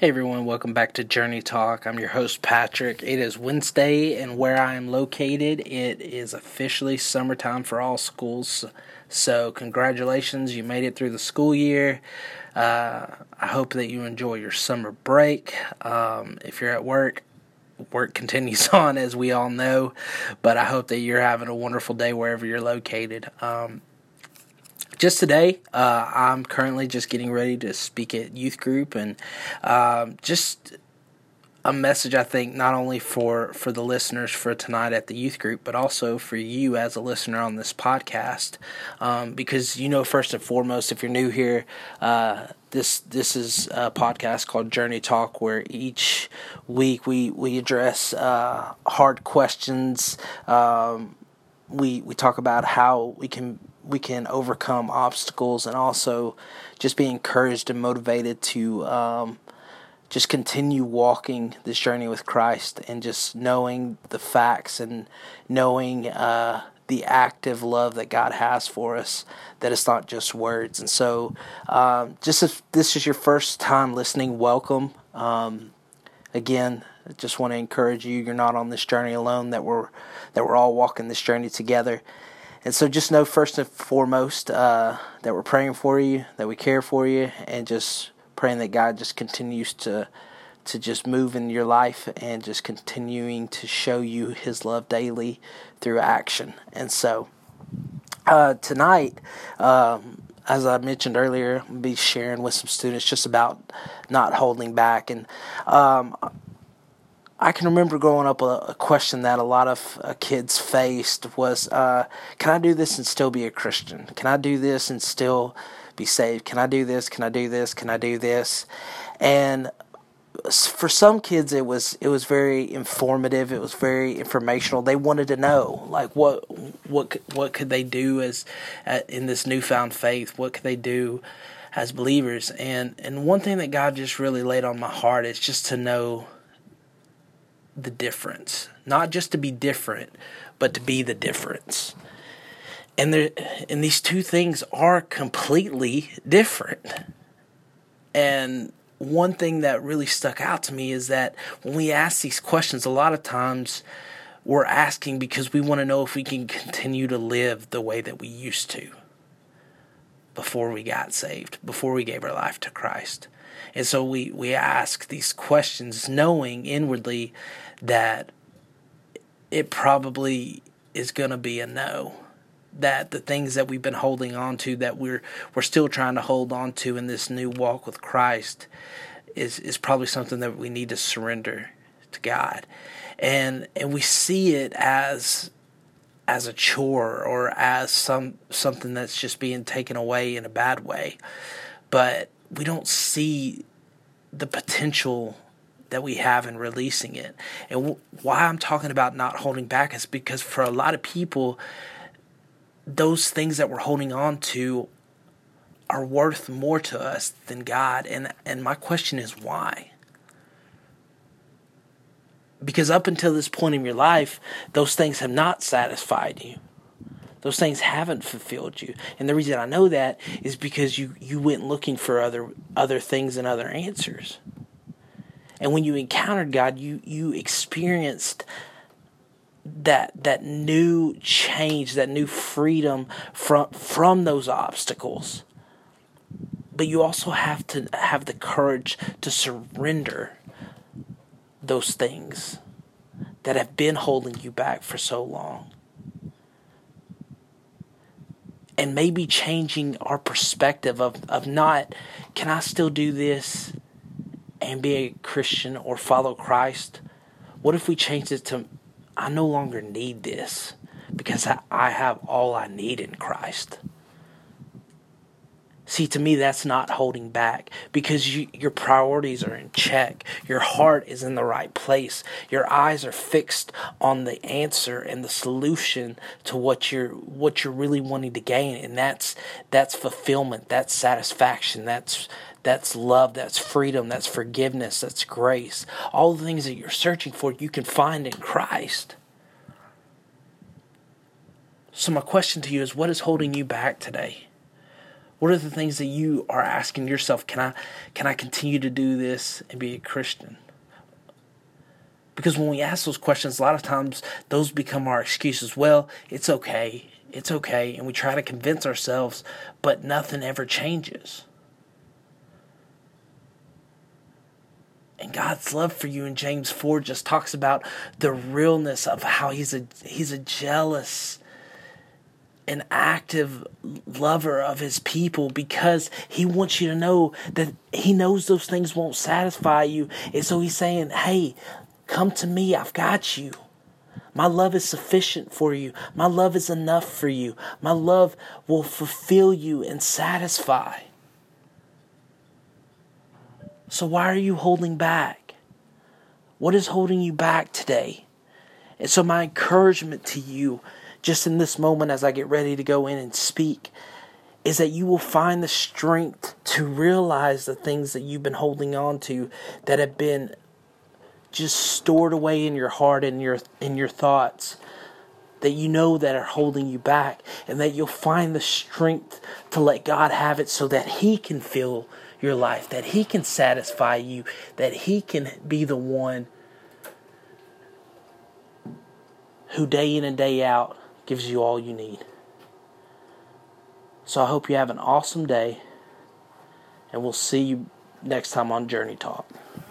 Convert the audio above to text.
Hey everyone, welcome back to Journey Talk. I'm your host Patrick. It is Wednesday, and where I am located, it is officially summertime for all schools. So, congratulations, you made it through the school year. Uh, I hope that you enjoy your summer break. Um, if you're at work, work continues on, as we all know, but I hope that you're having a wonderful day wherever you're located. Um, just today, uh, I'm currently just getting ready to speak at youth group, and um, just a message I think not only for for the listeners for tonight at the youth group, but also for you as a listener on this podcast, um, because you know first and foremost, if you're new here. Uh, this this is a podcast called Journey Talk, where each week we we address uh, hard questions. Um, we we talk about how we can we can overcome obstacles and also just be encouraged and motivated to um, just continue walking this journey with Christ and just knowing the facts and knowing uh, the active love that God has for us, that it's not just words. And so, um, just if this is your first time listening, welcome. Um, again, I just want to encourage you. You're not on this journey alone. That we're that we're all walking this journey together. And so just know first and foremost uh, that we're praying for you, that we care for you, and just praying that God just continues to to just move in your life and just continuing to show you His love daily through action. And so uh, tonight, um, as I mentioned earlier, I'll be sharing with some students just about not holding back and. Um, I can remember growing up, a, a question that a lot of uh, kids faced was, uh, "Can I do this and still be a Christian? Can I do this and still be saved? Can I do this? Can I do this? Can I do this?" And for some kids, it was it was very informative. It was very informational. They wanted to know, like, what what what could they do as uh, in this newfound faith? What could they do? as believers and and one thing that God just really laid on my heart is just to know the difference. Not just to be different, but to be the difference. And there and these two things are completely different. And one thing that really stuck out to me is that when we ask these questions, a lot of times we're asking because we want to know if we can continue to live the way that we used to before we got saved, before we gave our life to Christ. And so we, we ask these questions knowing inwardly that it probably is going to be a no. That the things that we've been holding on to, that we're we're still trying to hold on to in this new walk with Christ, is is probably something that we need to surrender to God, and and we see it as as a chore or as some something that's just being taken away in a bad way, but we don't see the potential that we have in releasing it. And w- why I'm talking about not holding back is because for a lot of people, those things that we're holding on to are worth more to us than God. And and my question is why? Because up until this point in your life, those things have not satisfied you. Those things haven't fulfilled you. And the reason I know that is because you, you went looking for other other things and other answers. And when you encountered God, you you experienced that that new change, that new freedom from from those obstacles. But you also have to have the courage to surrender those things that have been holding you back for so long. And maybe changing our perspective of, of not, can I still do this? and be a Christian or follow Christ? What if we change it to, I no longer need this because I, I have all I need in Christ? See, to me, that's not holding back because you, your priorities are in check. Your heart is in the right place. Your eyes are fixed on the answer and the solution to what you're what you're really wanting to gain, and that's that's fulfillment, that's satisfaction, that's that's love, that's freedom, that's forgiveness, that's grace. All the things that you're searching for, you can find in Christ. So, my question to you is what is holding you back today? What are the things that you are asking yourself? Can I can I continue to do this and be a Christian? Because when we ask those questions, a lot of times those become our excuses. Well, it's okay. It's okay. And we try to convince ourselves, but nothing ever changes. And God's love for you in James 4 just talks about the realness of how he's a he's a jealous an active lover of his people because he wants you to know that he knows those things won't satisfy you. And so he's saying, Hey, come to me. I've got you. My love is sufficient for you. My love is enough for you. My love will fulfill you and satisfy. So, why are you holding back? What is holding you back today? And so, my encouragement to you, just in this moment as I get ready to go in and speak, is that you will find the strength to realize the things that you've been holding on to that have been just stored away in your heart and your in your thoughts that you know that are holding you back and that you'll find the strength to let God have it so that he can fill your life, that He can satisfy you, that He can be the one who day in and day out gives you all you need. So I hope you have an awesome day, and we'll see you next time on Journey Talk.